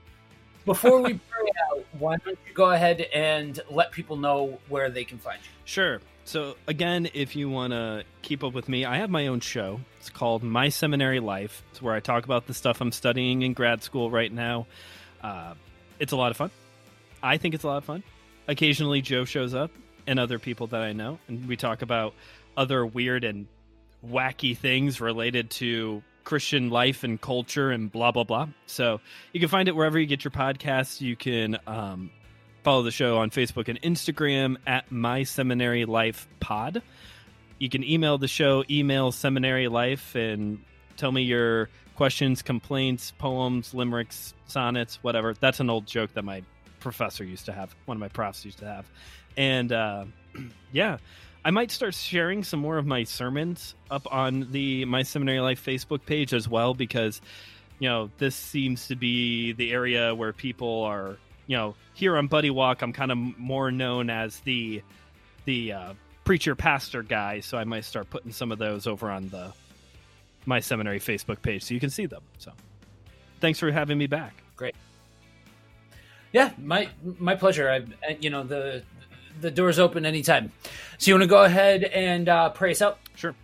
before we pray out, why don't you go ahead and let people know where they can find you? Sure. So, again, if you want to keep up with me, I have my own show. It's called My Seminary Life. It's where I talk about the stuff I'm studying in grad school right now. Uh, it's a lot of fun. I think it's a lot of fun. Occasionally, Joe shows up and other people that I know, and we talk about other weird and wacky things related to Christian life and culture and blah blah blah. So you can find it wherever you get your podcasts. You can um, follow the show on Facebook and Instagram at My Seminary Life Pod. You can email the show, email Seminary Life, and tell me your questions, complaints, poems, limericks, sonnets, whatever. That's an old joke that my professor used to have. One of my profs used to have, and uh, yeah. I might start sharing some more of my sermons up on the My Seminary Life Facebook page as well because you know this seems to be the area where people are you know here on Buddy Walk I'm kind of more known as the the uh, preacher pastor guy so I might start putting some of those over on the My Seminary Facebook page so you can see them so. Thanks for having me back. Great. Yeah my my pleasure. I you know the the door's open anytime. So you want to go ahead and uh, pray us out? Sure.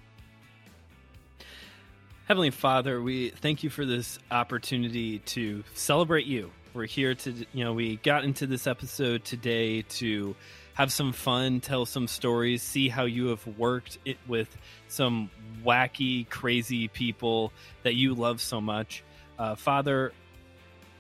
Heavenly Father, we thank you for this opportunity to celebrate you. We're here to, you know, we got into this episode today to have some fun, tell some stories, see how you have worked it with some wacky, crazy people that you love so much. Uh, Father,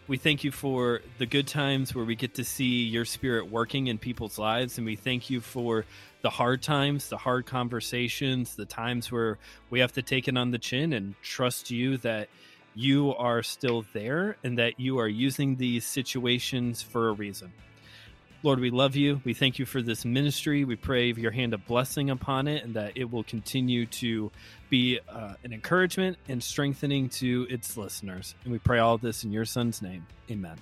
we thank you for the good times where we get to see your spirit working in people's lives. And we thank you for the hard times, the hard conversations, the times where we have to take it on the chin and trust you that you are still there and that you are using these situations for a reason. Lord, we love you. We thank you for this ministry. We pray your hand of blessing upon it and that it will continue to be uh, an encouragement and strengthening to its listeners. And we pray all this in your son's name. Amen.